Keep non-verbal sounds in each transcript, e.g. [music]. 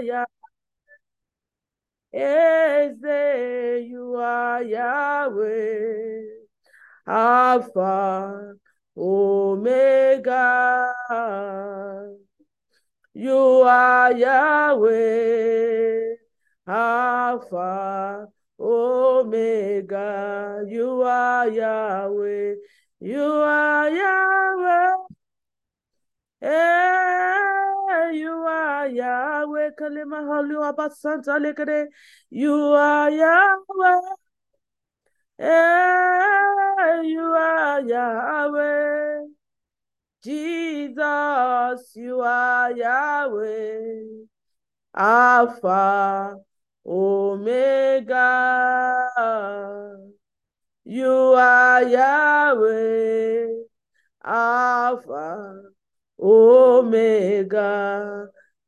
Yahweh. Eze, you are Yahweh. Alpha, Omega. You are Yahweh. Alpha, Omega. You are Yahweh. You are Yahweh. Hey, you are Yahweh. Kalima halu abasanta lekere. You are Yahweh. Hey, you are Yahweh. Jesus, you are Yahweh. Alpha, Omega. You are Yahweh. Alpha, Omega,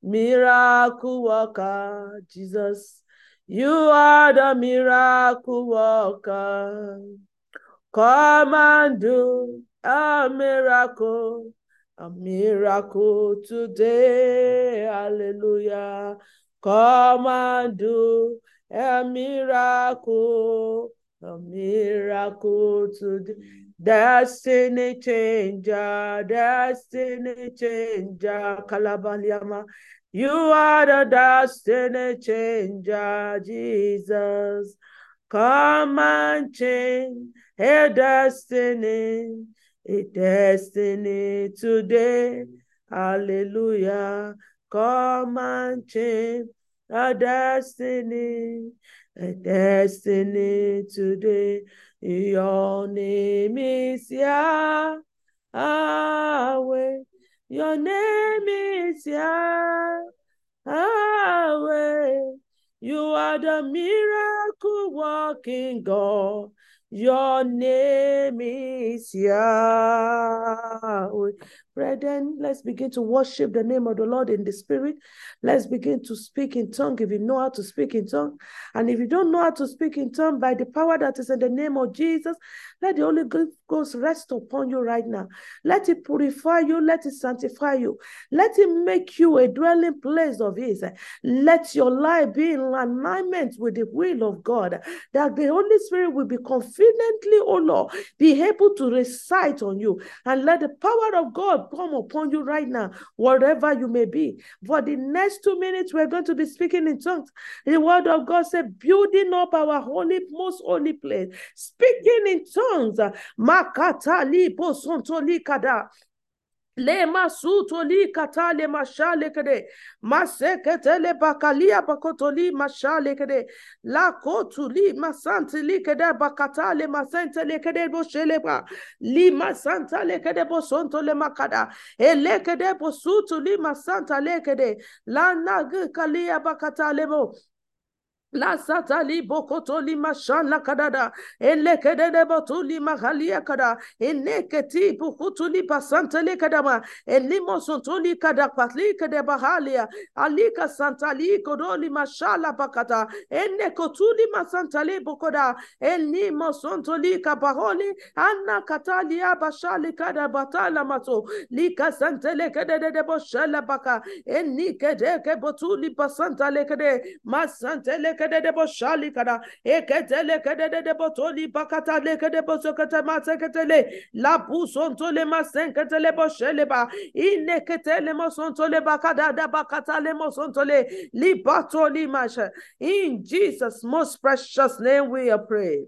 miracle worker, Jesus. You are the miracle worker. Come and do a miracle, a miracle today. Hallelujah. Come and do a miracle, a miracle today. Destiny changer, destiny changer, Kalabaliama. You are the destiny changer, Jesus. Come and change a destiny, a destiny today. Hallelujah. Come and change a destiny, a destiny today. Your name is Yahweh. Your name is Yahweh. You are the miracle working God. Your name is Yahweh. Brethren, let's begin to worship the name of the Lord in the spirit. Let's begin to speak in tongue if you know how to speak in tongue. And if you don't know how to speak in tongue, by the power that is in the name of Jesus, let the Holy Ghost rest upon you right now. Let it purify you. Let it sanctify you. Let it make you a dwelling place of His. Let your life be in alignment with the will of God. That the Holy Spirit will be confidently, oh Lord, be able to recite on you. And let the power of God come upon you right now, wherever you may be. For the next two minutes, we're going to be speaking in tongues. The word of God said, building up our holy, most holy place, speaking in tongues. Le masuto li katale mashale kede. Masekete le bakalia bakotoli mashale kede. La kotu li masante li kede bakatale masente le kede boshele ba. Li masanta le kede bosonto le makada. Ele kede bosutu li masanta le kede. La nagu kalia bakatale mo. La satali bokotoli mashana kadada elekede de botuli magalia kada eneketi bukutuli pasantele kadama enimo sontoli kada patli kede bahalia alika santali kodoli mashala bakata enekotuli masantali bokoda enimo sontoli kabaholi anna katalia bashali kada batala mato lika santele kede de boshela baka enikede ke botuli pasantale kede masantele kede de boshali kada de de botoli bakata le bosokete maseketele la masenketele boshele ba ineketele mosontole bakada da bakata le mosontole li in Jesus most precious name we are praying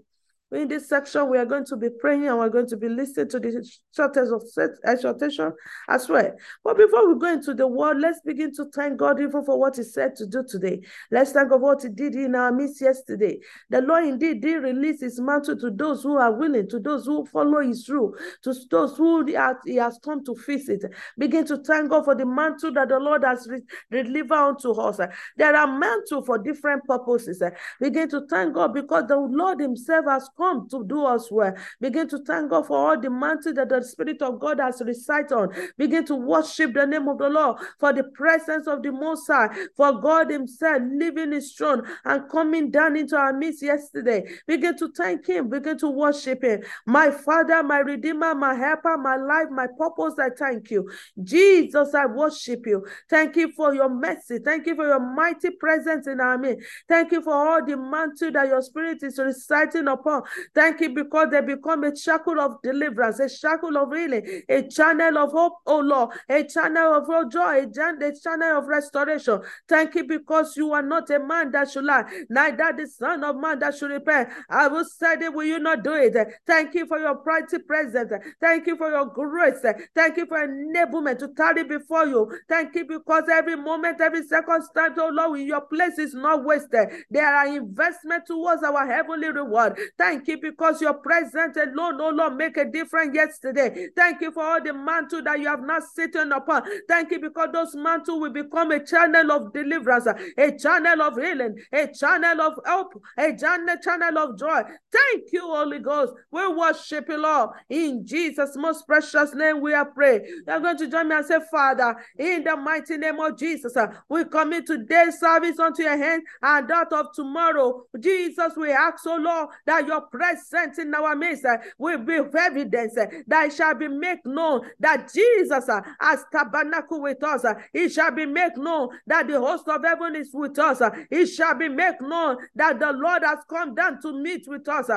in this section, we are going to be praying and we're going to be listening to the shortest of exhortation as well. But before we go into the word, let's begin to thank God even for what He said to do today. Let's thank of what He did in our midst yesterday. The Lord indeed did release His mantle to those who are willing, to those who follow His rule, to those who He has come to visit. Begin to thank God for the mantle that the Lord has re- delivered unto us. There are mantles for different purposes. Begin to thank God because the Lord Himself has come to do us well. Begin to thank God for all the mantle that the Spirit of God has recited on. Begin to worship the name of the Lord for the presence of the Most High, for God Himself living His throne and coming down into our midst yesterday. Begin to thank Him. Begin to worship Him. My Father, my Redeemer, my Helper, my life, my purpose, I thank you. Jesus, I worship you. Thank you for your mercy. Thank you for your mighty presence in our midst. Thank you for all the mantle that your Spirit is reciting upon. Thank you because they become a shackle of deliverance, a shackle of healing, a channel of hope, oh Lord, a channel of joy, a channel of restoration. Thank you because you are not a man that should lie, neither the son of man that should repent. I will say it, will you not do it? Thank you for your mighty presence. Thank you for your grace. Thank you for enablement to tarry before you. Thank you because every moment, every circumstance, oh Lord, in your place is not wasted. There are investment towards our heavenly reward. Thank you because your presence alone, oh Lord, make a difference yesterday. Thank you for all the mantle that you have not sitting upon. Thank you because those mantle will become a channel of deliverance, a channel of healing, a channel of hope, a channel of joy. Thank you, Holy Ghost. We worship you, Lord. In Jesus' most precious name, we are praying. You're going to join me and say, Father, in the mighty name of Jesus, uh, we commit today's service unto your hand and that of tomorrow. Jesus, we ask, oh Lord, that your presence in our midst uh, will be evidence uh, that it shall be made known that Jesus uh, has tabernacle with us. It shall be made known that the host of heaven is with us. It shall be made known that the Lord has come down to meet with us.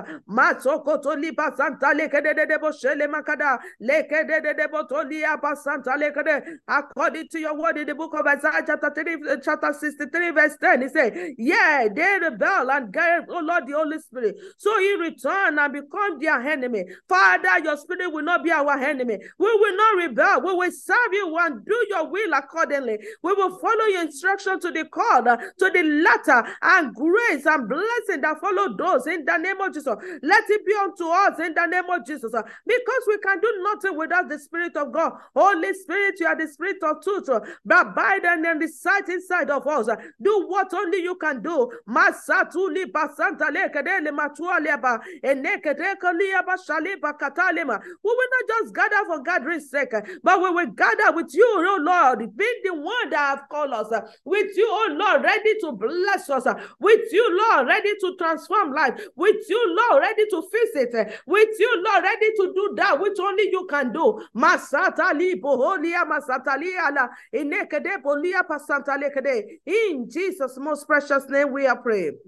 According to your word in the book of Isaiah, chapter 3, chapter 63, verse 10, he said, Yeah, they rebel and gave, oh Lord, the Holy Spirit. So he returned and become their enemy. Father, your spirit will not be our enemy. We will not rebel. We will serve you and do your will accordingly. We will follow your instruction to the call, to the letter, and grace and blessing that follow those in the name of Jesus. Let it be unto us in the name of Jesus. Because we can do nothing without the Spirit of God. Holy Spirit, you are the Spirit of truth. But abide and reside inside of us. Do what only you can do. We will not just gather for gathering's sake, but we will gather with you, oh Lord, being the one that have called us. With you, oh Lord, ready to bless us. With you, Lord, ready to transform life. With you, Lord, ready to fix it. With you, Lord, ready to do that which only you can do. In Jesus' most precious name, we are praying.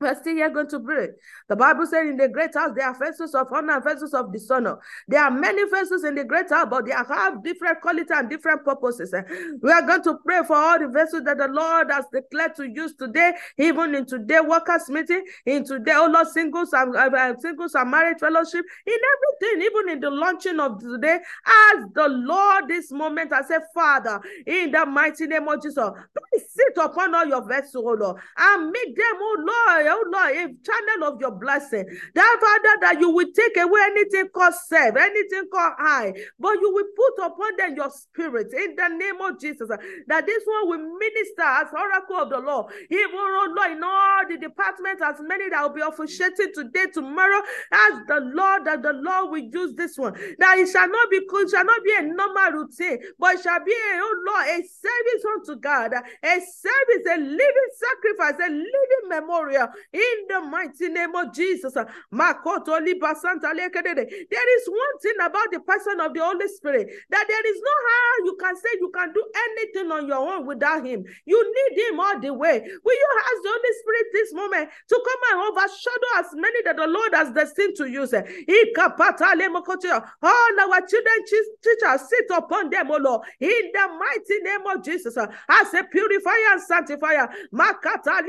We're still here going to pray. The Bible said in the great house there are vessels of honor and vessels of dishonor. There are many vessels in the great house, but they have different quality and different purposes. We are going to pray for all the vessels that the Lord has declared to use today, even in today workers meeting, in today, oh Lord, singles and uh, singles and marriage fellowship, in everything, even in the launching of today. As the Lord this moment, I say, Father, in the mighty name of Jesus, please sit upon all your vessels, oh Lord, and make them, oh Lord oh Lord, a channel of your blessing. That Father, that you will take away anything called self, anything called high, but you will put upon them your spirit in the name of Jesus. That this one will minister as oracle of the Lord. Even, oh Lord, in all the departments, as many that will be officiating today, tomorrow, as the Lord, that the Lord will use this one. That it shall not be it shall not be a normal routine, but it shall be a oh Lord, a service unto God, a service, a living sacrifice, a living memorial in the mighty name of Jesus. There is one thing about the person of the Holy Spirit that there is no how you can say you can do anything on your own without Him. You need Him all the way. Will you ask the Holy Spirit this moment to come and overshadow as many that the Lord has destined to use? All our children, teachers, sit upon them, O Lord, in the mighty name of Jesus, as a purifier and sanctifier. Makata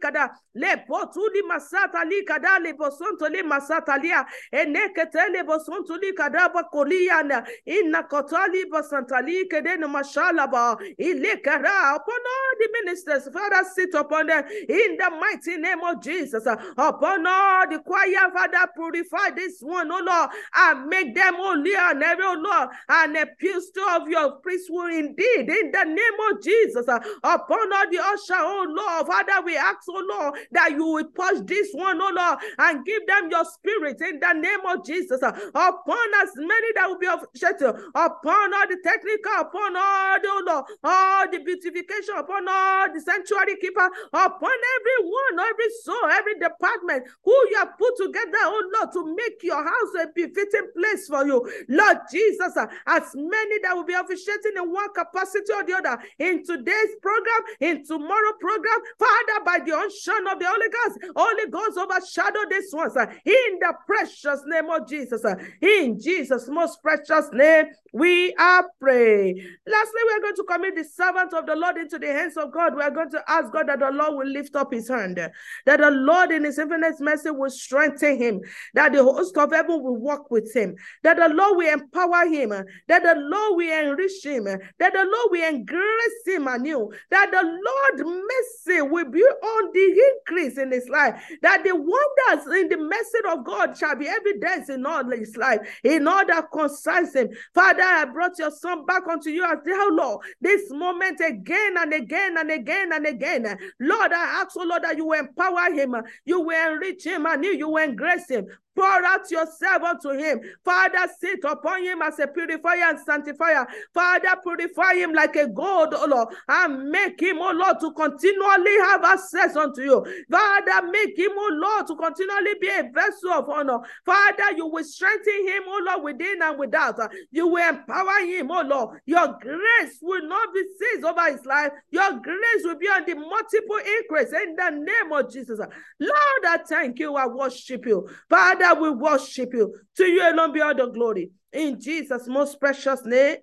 kada le potuli masata li kada le bosonto le masata lia. Enekete le bosonto li kada ba koliana. Inna kotali basantali kede no mashala ba ile kara upon all the ministers. Father sit upon them. In the mighty name of Jesus. Upon all the choir father purify this one oh Lord and make them holy and every oh Lord and a pistol of your priesthood indeed. In the name of Jesus. Upon all the usher oh Lord father we ask oh Lord, that you will push this one, oh Lord, and give them your spirit in the name of Jesus. Upon as many that will be shelter, upon all the technical, upon all the, oh Lord, all the beautification, upon all the sanctuary keeper, upon everyone, every soul, every department who you have put together, oh Lord, to make your house a befitting place for you. Lord Jesus, as many that will be officiating in one capacity or the other in today's program, in tomorrow program, Father, by the unction of the Holy Ghost, Holy Ghost overshadow this one, sir, in the precious name of Jesus. Sir. In Jesus' most precious name, we are praying. Lastly, we are going to commit the servant of the Lord into the hands of God. We are going to ask God that the Lord will lift up his hand, that the Lord in his infinite mercy will strengthen him, that the host of heaven will walk with him, that the Lord will empower him, that the Lord will enrich him, that the Lord will engrace him anew, that the Lord mercy will be on the increase in his life, that the wonders in the mercy of God shall be evidence in all his life, in all that concerns him. Father, I brought your son back unto you as the Lord, this moment again and again and again and again. Lord, I ask, oh Lord, that you will empower him, you will enrich him, and you will engrace him. Pour out yourself unto him. Father, sit upon him as a purifier and sanctifier. Father, purify him like a gold, O Lord, and make him, O Lord, to continually have access unto you. Father, make him, O Lord, to continually be a vessel of honor. Father, you will strengthen him, O Lord, within and without. You will empower him, O Lord. Your grace will not be seized over his life. Your grace will be on the multiple increase in the name of Jesus. Lord, I thank you. I worship you. Father, we worship you. To you alone be all the glory. In Jesus' most precious name,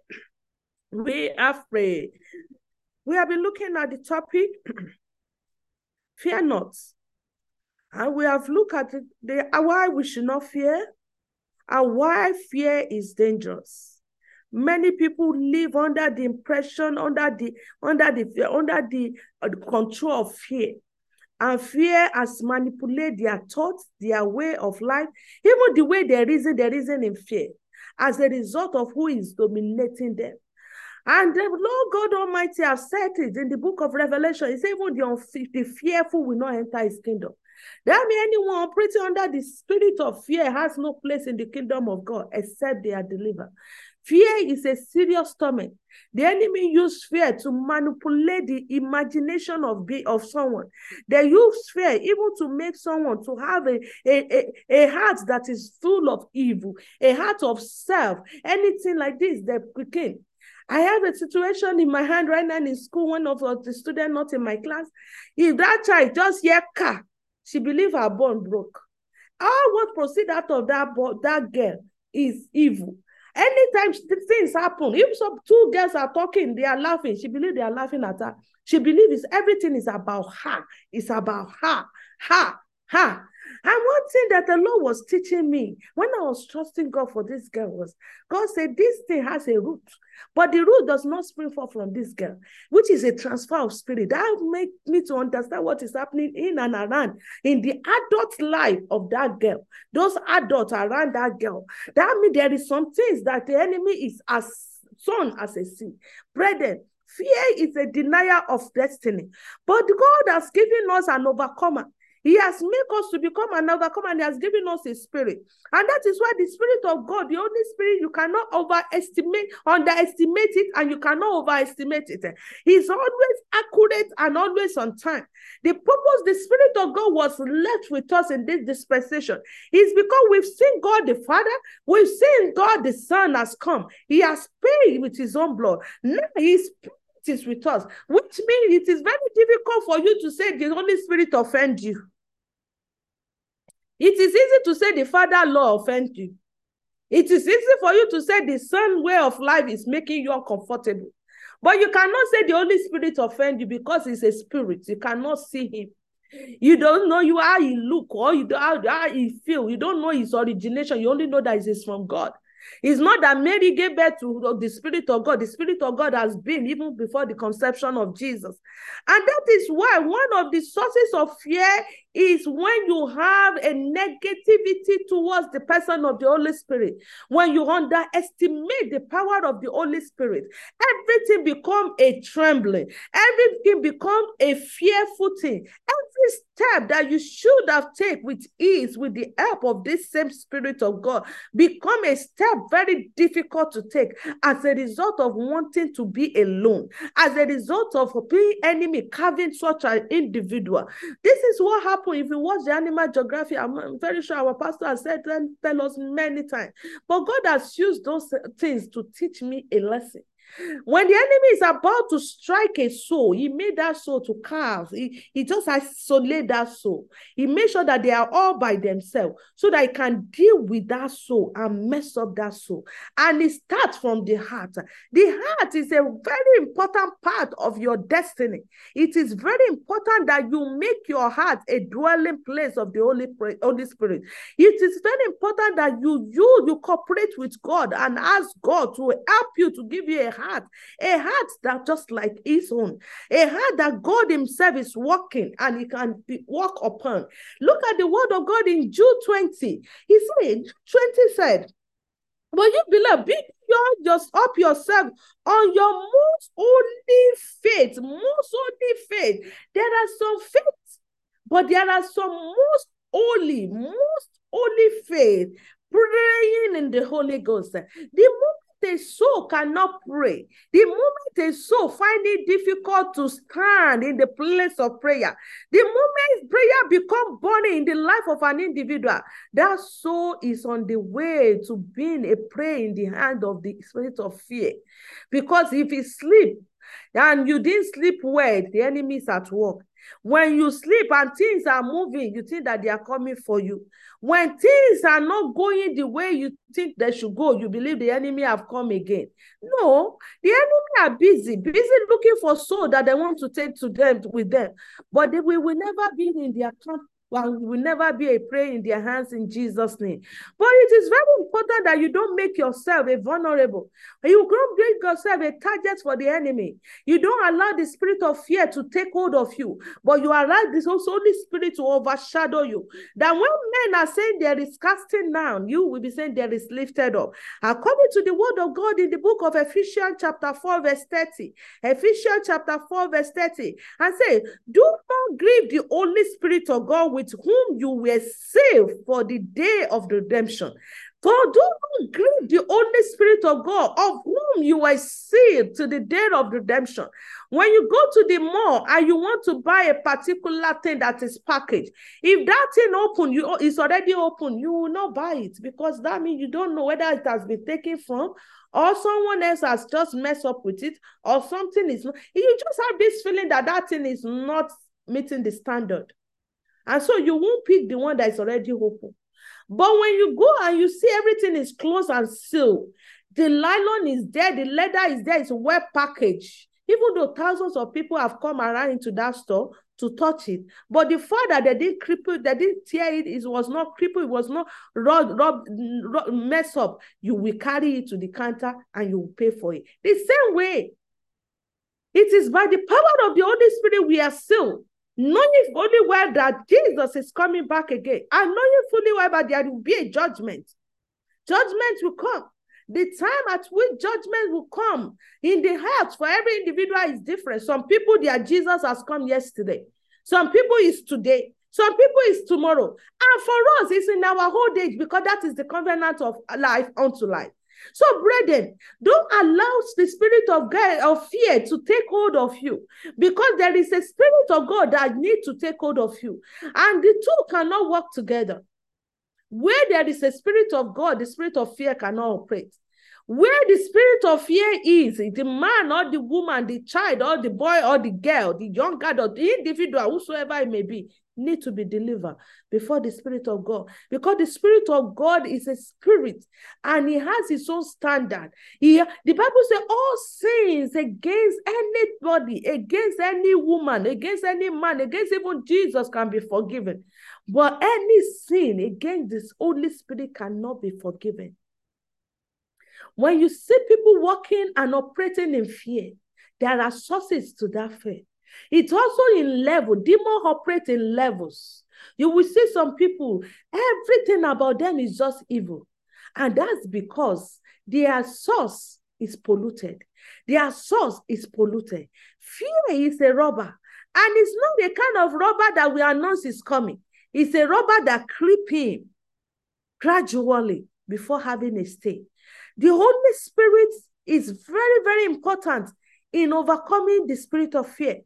we are free. We have been looking at the topic, [clears throat] fear not. And we have looked at the, the why we should not fear and why fear is dangerous. Many people live under the impression, under the under the fear, under the, uh, the control of fear. And fear has manipulated their thoughts, their way of life, even the way they reason, they reason in fear as a result of who is dominating them. And the Lord God Almighty has said it in the book of Revelation. He said, even the, the fearful will not enter his kingdom. That means anyone operating under the spirit of fear has no place in the kingdom of God except they are delivered. Fear is a serious torment. The enemy used fear to manipulate the imagination of, be, of someone. They use fear even to make someone to have a, a, a, a heart that is full of evil, a heart of self, anything like this, they quicken. I have a situation in my hand right now in school, one of the students not in my class. If that child just hear car, she believe her bone broke. All what proceed out of that, that girl is evil. Anytime things happen, if some two girls are talking, they are laughing. She believes they are laughing at her. She believes everything is about her. It's about her, her, her. And one thing that the Lord was teaching me when I was trusting God for this girl was God said, This thing has a root, but the root does not spring forth from this girl, which is a transfer of spirit. That made me to understand what is happening in and around in the adult life of that girl, those adults around that girl. That means there is some things that the enemy is as sown as a seed. Brethren, Fear is a denier of destiny. But God has given us an overcomer. He has made us to become an overcomer and he has given us a spirit. And that is why the spirit of God, the only spirit, you cannot overestimate, underestimate it, and you cannot overestimate it. He's always accurate and always on time. The purpose the spirit of God was left with us in this dispensation is because we've seen God the Father, we've seen God the Son has come. He has paid with his own blood. Now he's is with us, which means it is very difficult for you to say the Holy Spirit offend you. It is easy to say the Father law offend you. It is easy for you to say the Son way of life is making you uncomfortable. But you cannot say the Holy Spirit offend you because he's a spirit. You cannot see him. You don't know you how he look or you don't how, how he feel. You don't know his origination. You only know that it is from God. It's not that Mary gave birth to the Spirit of God. The Spirit of God has been even before the conception of Jesus. And that is why one of the sources of fear is when you have a negativity towards the person of the Holy Spirit, when you underestimate the power of the Holy Spirit, everything become a trembling, everything become a fearful thing. Every step that you should have taken with ease, with the help of this same Spirit of God, become a step very difficult to take as a result of wanting to be alone, as a result of being enemy carving such an individual. This is what happened if you watch the animal geography. I'm very sure our pastor has said tell us many times. But God has used those things to teach me a lesson. When the enemy is about to strike a soul, he made that soul to carve. He, he just isolate that soul. He made sure that they are all by themselves so that he can deal with that soul and mess up that soul. And it starts from the heart. The heart is a very important part of your destiny. It is very important that you make your heart a dwelling place of the Holy, Holy Spirit. It is very important that you, you, you cooperate with God and ask God to help you to give you a heart, a heart that just like his own, a heart that God Himself is working and He can be, walk upon. Look at the word of God in Jude 20. He said, 20 said, but you believe, be your just up yourself on your most holy faith, most holy faith. There are some faiths, but there are some most holy, most holy faith praying in the Holy Ghost. The moment a soul cannot pray, the moment a soul find it difficult to stand in the place of prayer, the moment prayer become burning in the life of an individual, that soul is on the way to being a prey in the hand of the spirit of fear. Because if he sleep and you didn't sleep well, the enemy is at work. When you sleep and things are moving, you think that they are coming for you. When things are not going the way you think they should go, you believe the enemy have come again. No, the enemy are busy, busy looking for soul that they want to take to them with them, but they will, will never be in their camp well, will never be a prayer in their hands in Jesus' name. But it is very important that you don't make yourself a vulnerable. You don't make yourself a target for the enemy. You don't allow the spirit of fear to take hold of you, but you allow this Holy Spirit to overshadow you. That when men are saying there is casting down, you will be saying there is lifted up. According to the word of God in the book of Ephesians, chapter 4, verse 30, Ephesians chapter 4, verse 30, and say, Do not grieve the Holy Spirit of God with whom you were saved for the day of redemption. For do not grieve the Holy Spirit of God, of whom you were sealed to the day of redemption. When you go to the mall and you want to buy a particular thing that is packaged, if that thing open, you oh, is already open, you will not buy it because that means you don't know whether it has been taken from or someone else has just messed up with it or something is. You just have this feeling that that thing is not meeting the standard. And so you won't pick the one that is already open. But when you go and you see everything is closed and sealed, the nylon is there, the leather is there, it's well packaged. Even though thousands of people have come around into that store to touch it, but the fact that they didn't cripple, they didn't tear it, it was not cripple, it was not rub, rub, rub, mess up. You will carry it to the counter and you will pay for it. The same way, it is by the power of the Holy Spirit we are sealed knowing fully well that Jesus is coming back again, and knowing fully well that there will be a judgment. Judgment will come. The time at which judgment will come in the heart for every individual is different. Some people, their Jesus has come yesterday. Some people is today. Some people is tomorrow. And for us, it's in our old age because that is the covenant of life unto life. So, brethren, don't allow the spirit of God of fear to take hold of you because there is a spirit of God that needs to take hold of you, and the two cannot work together. Where there is a spirit of God, the spirit of fear cannot operate. Where the spirit of fear is, the man or the woman, the child or the boy or the girl, the young or the individual, whosoever it may be, need to be delivered before the Spirit of God. Because the Spirit of God is a spirit and he has his own standard. He, the Bible says all sins against anybody, against any woman, against any man, against even Jesus can be forgiven. But any sin against this Holy Spirit cannot be forgiven. When you see people walking and operating in fear, there are sources to that fear. It's also in level. Demon operate in levels. You will see some people, everything about them is just evil. And that's because their source is polluted. Their source is polluted. Fear is a robber. And it's not the kind of robber that we announce is coming. It's a robber that creep in gradually before having a stay. The Holy Spirit is very, very important in overcoming the spirit of fear.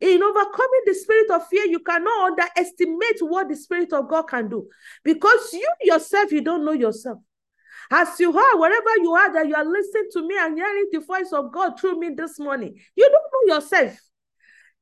In overcoming the spirit of fear, you cannot underestimate what the Spirit of God can do because you yourself, you don't know yourself. As you are, wherever you are, that you are listening to me and hearing the voice of God through me this morning, you don't know yourself.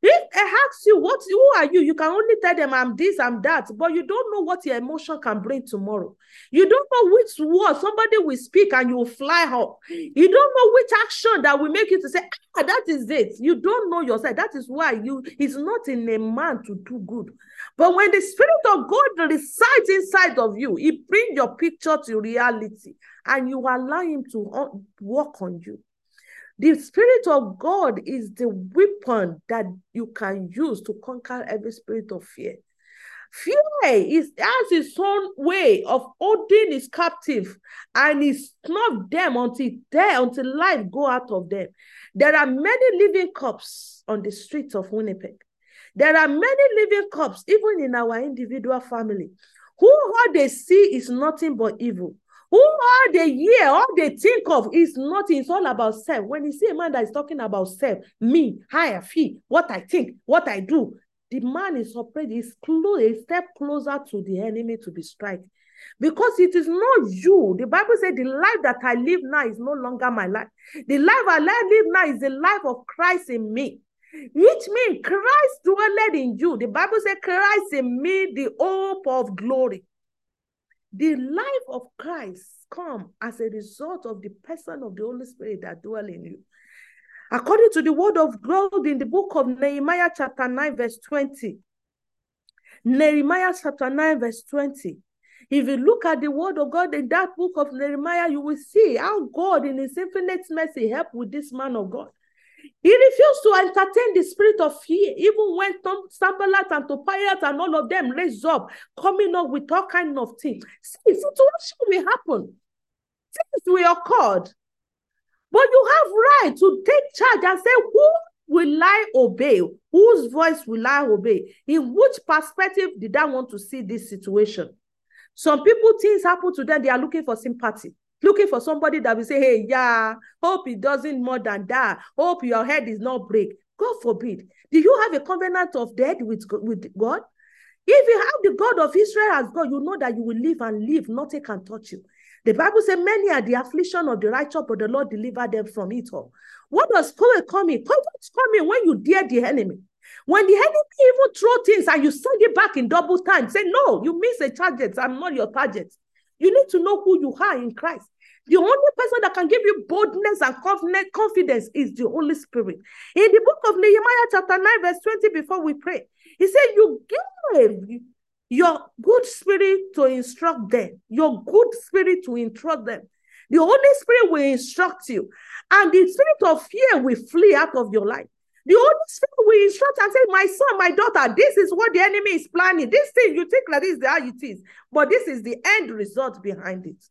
If they ask you, what who are you? You can only tell them I'm this, I'm that, but you don't know what your emotion can bring tomorrow. You don't know which word somebody will speak and you will fly up. You don't know which action that will make you to say, ah, that is it. You don't know yourself. That is why you is not in a man to do good. But when the spirit of God resides inside of you, he brings your picture to reality and you allow him to work on you. The Spirit of God is the weapon that you can use to conquer every spirit of fear. Fear is has its own way of holding its captive and it's not them until there until life go out of them. There are many living corpses on the streets of Winnipeg. There are many living corpses even in our individual family who all they see is nothing but evil. Who all they hear, all they think of is nothing. It's all about self. When you see a man that is talking about self, me, I feel, what I think, what I do, the man is operating, is close, a step closer to the enemy to be struck. Because it is not you. The Bible said the life that I live now is no longer my life. The life I live now is the life of Christ in me. Which means Christ dwelled in you. The Bible said Christ in me, the hope of glory. The life of Christ come as a result of the person of the Holy Spirit that dwell in you. According to the word of God in the book of Nehemiah chapter 9 verse 20. Nehemiah chapter 9 verse 20. If you look at the word of God in that book of Nehemiah, you will see how God in his infinite mercy helped with this man of God. He refused to entertain the spirit of fear, even when Sanballat and Tobias and all of them raised up, coming up with all kind of things. See, situation will happen. Things will occur. But you have right to take charge and say, who will I obey? Whose voice will I obey? In which perspective did I want to see this situation? Some people, things happen to them, they are looking for sympathy looking for somebody that will say, hey, yeah, hope it doesn't more than that. Hope your head is not break. God forbid. Do you have a covenant of death with, with God? If you have the God of Israel as God, you know that you will live and live, nothing can touch you. The Bible says, Many are the affliction of the righteous, but the Lord deliver them from it all. What does COVID coming? COVID's coming when you dare the enemy. When the enemy even throw things and you send it back in double time, say, No, you miss the target. I'm not your target. You need to know who you are in Christ. The only person that can give you boldness and confidence is the Holy Spirit. In the book of Nehemiah, chapter 9, verse 20, before we pray, he said, You give your good spirit to instruct them, your good spirit to instruct them. The Holy Spirit will instruct you, and the spirit of fear will flee out of your life. The Holy Spirit will instruct and say, My son, my daughter, this is what the enemy is planning. This thing you think like this is how it is, but this is the end result behind it.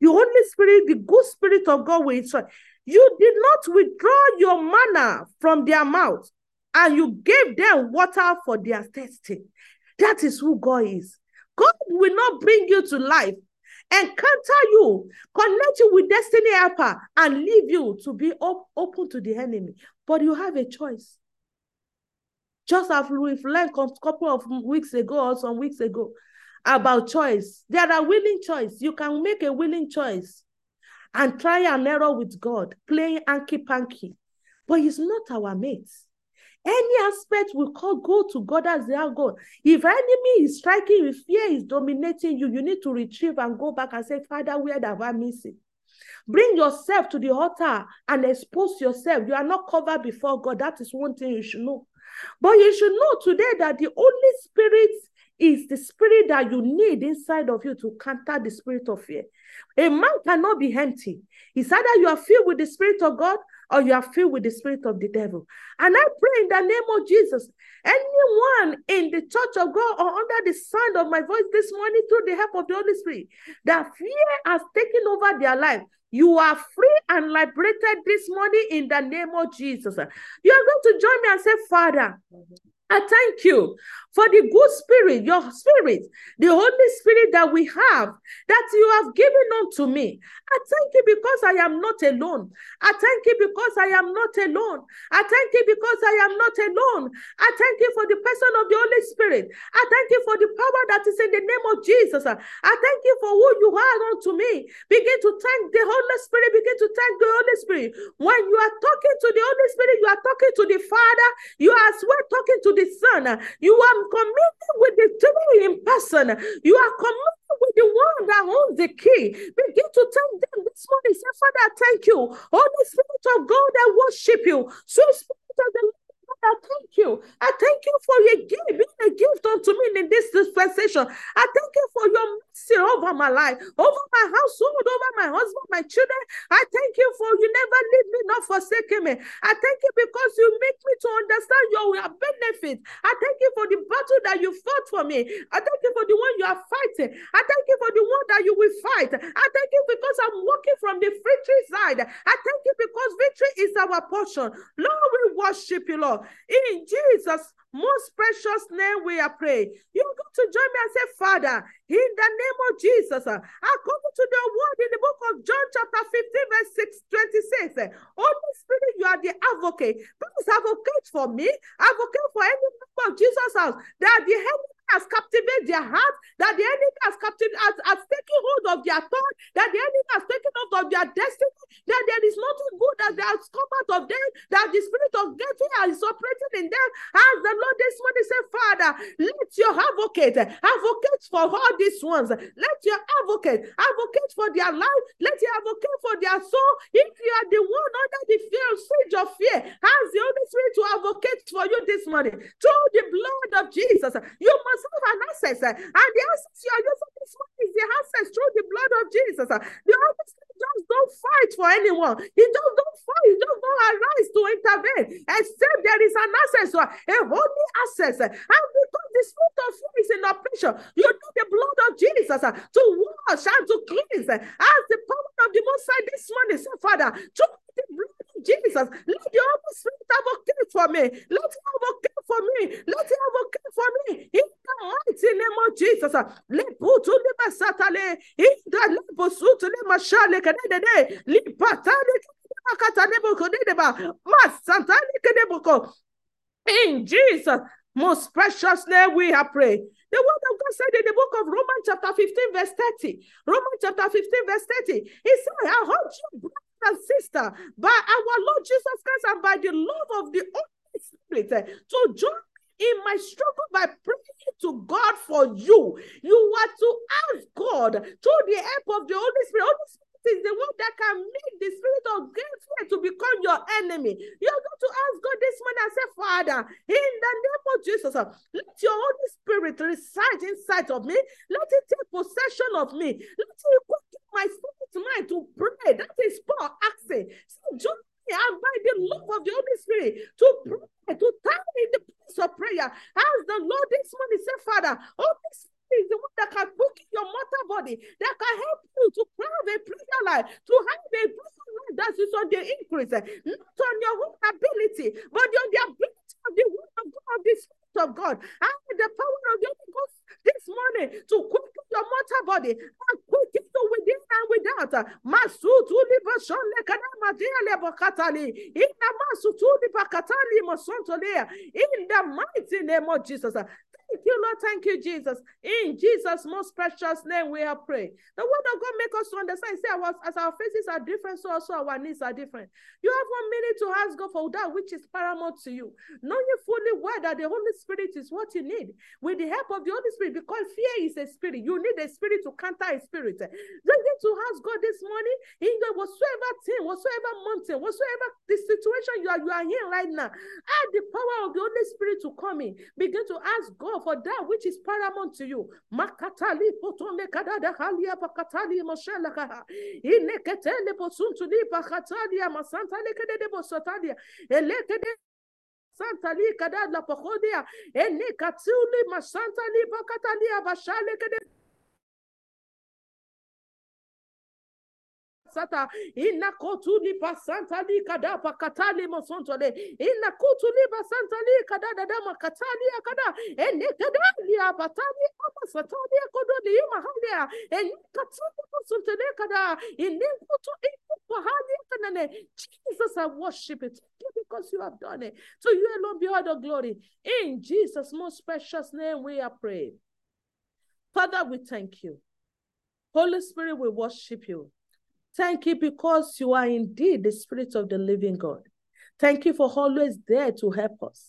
The Holy Spirit, the good spirit of God will instruct. You did not withdraw your manna from their mouth, and you gave them water for their thirsting. That is who God is. God will not bring you to life encounter you, connect you with destiny helper, and leave you to be op- open to the enemy. But you have a choice. Just as we've learned a couple of weeks ago or some weeks ago about choice, there are willing choice. You can make a willing choice and try and error with God, playing anky panky. But he's not our mate. Any aspect we call go to God as their God. If enemy is striking, if fear is dominating you, you need to retrieve and go back and say, Father, where have I missed it? Bring yourself to the altar and expose yourself. You are not covered before God. That is one thing you should know. But you should know today that the Holy Spirit is the spirit that you need inside of you to counter the spirit of fear. A man cannot be empty. It's either you are filled with the spirit of God or you are filled with the spirit of the devil. And I pray in the name of Jesus, anyone in the church of God or under the sound of my voice this morning through the help of the Holy Spirit, that fear has taken over their life. You are free and liberated this morning in the name of Jesus. You are going to join me and say, Father, I thank you for the good spirit, your spirit, the Holy Spirit that we have, that you have given unto me. I thank you because I am not alone. I thank you because I am not alone. I thank you because I am not alone. I thank you for the person of the Holy Spirit. I thank you for the power that is in the name of Jesus. I thank you for who you are unto me. Begin to thank the Holy Spirit. Begin to thank the Holy Spirit. When you are talking to the Holy Spirit, you are talking to the Father. You are as well talking to the Son. You are communing with the three in person. You are communing with the one that owns the key. Begin to thank them this morning. Say, Father, thank you. Holy Spirit of God, I worship you. Sweet Spirit of the Lord, I thank you. I thank you for your gift, being a gift unto me in this dispensation. I thank you for your mercy over my life, over my household, over my husband, my children. I thank you for you never leave me, not forsaking me. I thank you because you make me to understand your benefit. I thank you for the battle that you fought for me. I thank you for the one you are fighting. I thank you for the one that you will fight. I thank you because I'm walking from the victory side. I thank you because victory is our portion. Lord, we worship you, Lord. In Jesus' most precious name, we are praying. You're going to join me and say, Father, in the name of Jesus, uh, according to the word in the book of John, chapter 15, verse 6, 26, uh, Holy Spirit, you are the advocate. Please advocate for me, advocate for any member of Jesus' house that the enemy has captivated their heart, that the enemy has captivated, has, has taken hold of their thought, that the enemy has taken hold of their destiny, that there is nothing good that has come out of them, that the spirit of getting is operating in them. As the Lord this morning say, Father, let your advocate, advocate for all these ones, let your advocate, advocate for their life, let your advocate for their soul. If you are the one under the fear, siege of fear, ask the Holy Spirit to advocate for you this morning through the blood of Jesus. You must have an access. And the access you are using this one is the access through the blood of Jesus. The Holy Spirit just don't fight for anyone. He just don't fight. He just don't arise to intervene. Except there is an access, a holy access. And because the spirit of fear is in operation, you need the blood of Jesus uh, to wash and to cleanse. Uh, as the power of the Most High this morning, say, Father, to the blood of Jesus, let the Holy Spirit advocate for me. Let him advocate for me. Let him advocate for me. In the mighty name of Jesus. Uh, le putu le basatale. In the le bosutu le mashale kadede. Li patale kadede kadede ba. In Jesus' most precious name we have prayed. The word of God said in the book of Romans chapter 15 verse 30. Romans chapter 15 verse 30. He said, I heard you brother and sister by our Lord Jesus Christ and by the love of the Holy Spirit eh, to join in my struggle by praying to God for you. You are to ask God through the help of the Holy Spirit. Holy Spirit is the one that can make the spirit of fear to become your enemy. You're going to ask God this morning and say, Father, in the name of Jesus, let your Holy Spirit reside inside of me. Let it take possession of me. Let it equip my spirit mind to pray. That is Paul asking. So join me and by the love of the Holy Spirit to pray, to turn in the place of prayer. As the Lord this morning say, Father, Holy Spirit is the one that can quicken your mortal body, that can help you to have a prayer life, to have a prayer life that is on the increase, not on your own ability, but on the ability of the word of God, the Spirit of God, I and the power of the Holy Ghost this morning to quicken your mortal body and quicken you within and without. Masutu libashon lekana madia lebokatali. In the masutu libakatali masontolea. In the mighty name of Jesus. You, Lord. Thank you, Jesus. In Jesus' most precious name, we are praying. The word of God make us to understand. Say, as our faces are different, so also our needs are different. You have one minute to ask God for that which is paramount to you. Knowing fully well that the Holy Spirit is what you need. With the help of the Holy Spirit, because fear is a spirit. You need a spirit to counter a spirit. Then begin to ask God this morning in the whatsoever thing, whatsoever mountain, whatsoever the situation you are, you are in right now. Add the power of the Holy Spirit to come in. Begin to ask God for that which is paramount to you. Makatali potone kadada halia pakatali moshelaka. Ineketele posuntuli pakatali masanta lekede bosotalia. Elekede Santa li kada la pokodia. Ene katuli masanta li pakatali abashale kede sata ina kotuli pasanta li kada pakatali mosontole ina kutuli pasanta li kada dada makatali akada ene kada. Li abatali ama satali akodo li mahalia ene katuli mosontole kada. Ene kutu ene kanane Jesus I worship it. Because you have done it. To you alone be all the glory. In Jesus most precious name we are praying. Father we thank you. Holy Spirit we worship you Thank you because you are indeed the Spirit of the living God. Thank you for always there to help us.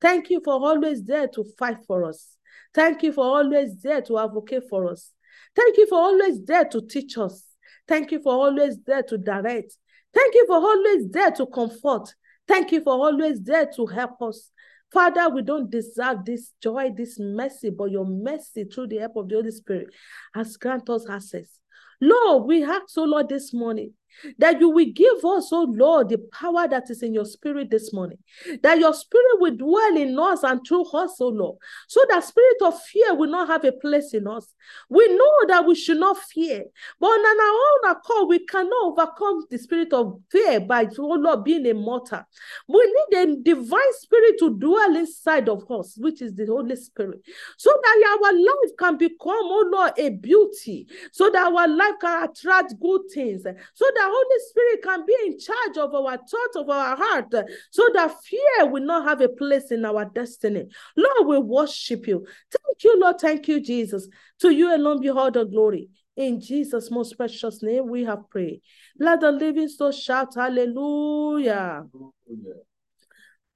Thank you for always there to fight for us. Thank you for always there to advocate for us. Thank you for always there to teach us. Thank you for always there to direct. Thank you for always there to comfort. Thank you for always there to help us. Father, we don't deserve this joy, this mercy, but your mercy through the help of the Holy Spirit has granted us access. Lord, we ask, so Lord, this morning that you will give us, oh Lord, the power that is in your spirit this morning. That your spirit will dwell in us and through us, oh Lord. So that spirit of fear will not have a place in us. We know that we should not fear, but on our own accord, we cannot overcome the spirit of fear by, oh Lord, being a mortal. We need a divine spirit to dwell inside of us, which is the Holy Spirit, so that our life can become, oh Lord, a beauty, so that our life can attract good things, so that Holy Spirit can be in charge of our thought, of our heart, so that fear will not have a place in our destiny. Lord, we worship you. Thank you, Lord. Thank you, Jesus. To you alone be all the glory. In Jesus' most precious name, we have prayed. Let the living soul shout hallelujah.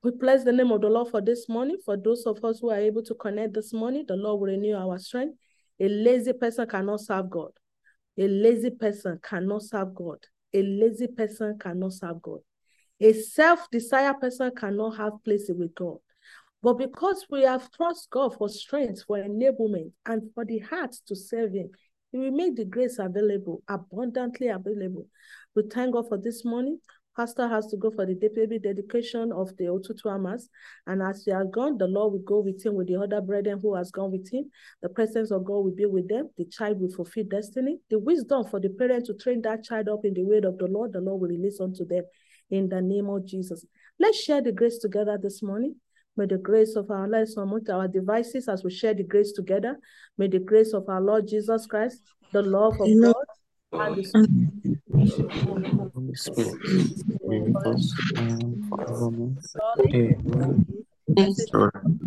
We bless the name of the Lord for this morning. For those of us who are able to connect this morning, the Lord will renew our strength. A lazy person cannot serve God. A lazy person cannot serve God. A lazy person cannot serve God. A self-desire person cannot have place with God. But because we have trust God for strength, for enablement, and for the heart to serve Him, He will make the grace available, abundantly available. We thank God for this morning. Pastor has to go for the baby dedication of the Otutu Mass. And as he has gone, the Lord will go with him with the other brethren who has gone with him. The presence of God will be with them. The child will fulfill destiny. The wisdom for the parent to train that child up in the way of the Lord, the Lord will release unto them in the name of Jesus. Let's share the grace together this morning. May the grace of our Lord among our devices as we share the grace together. May the grace of our Lord Jesus Christ, the love of God, and the Spirit. Be with us forevermore. Amen.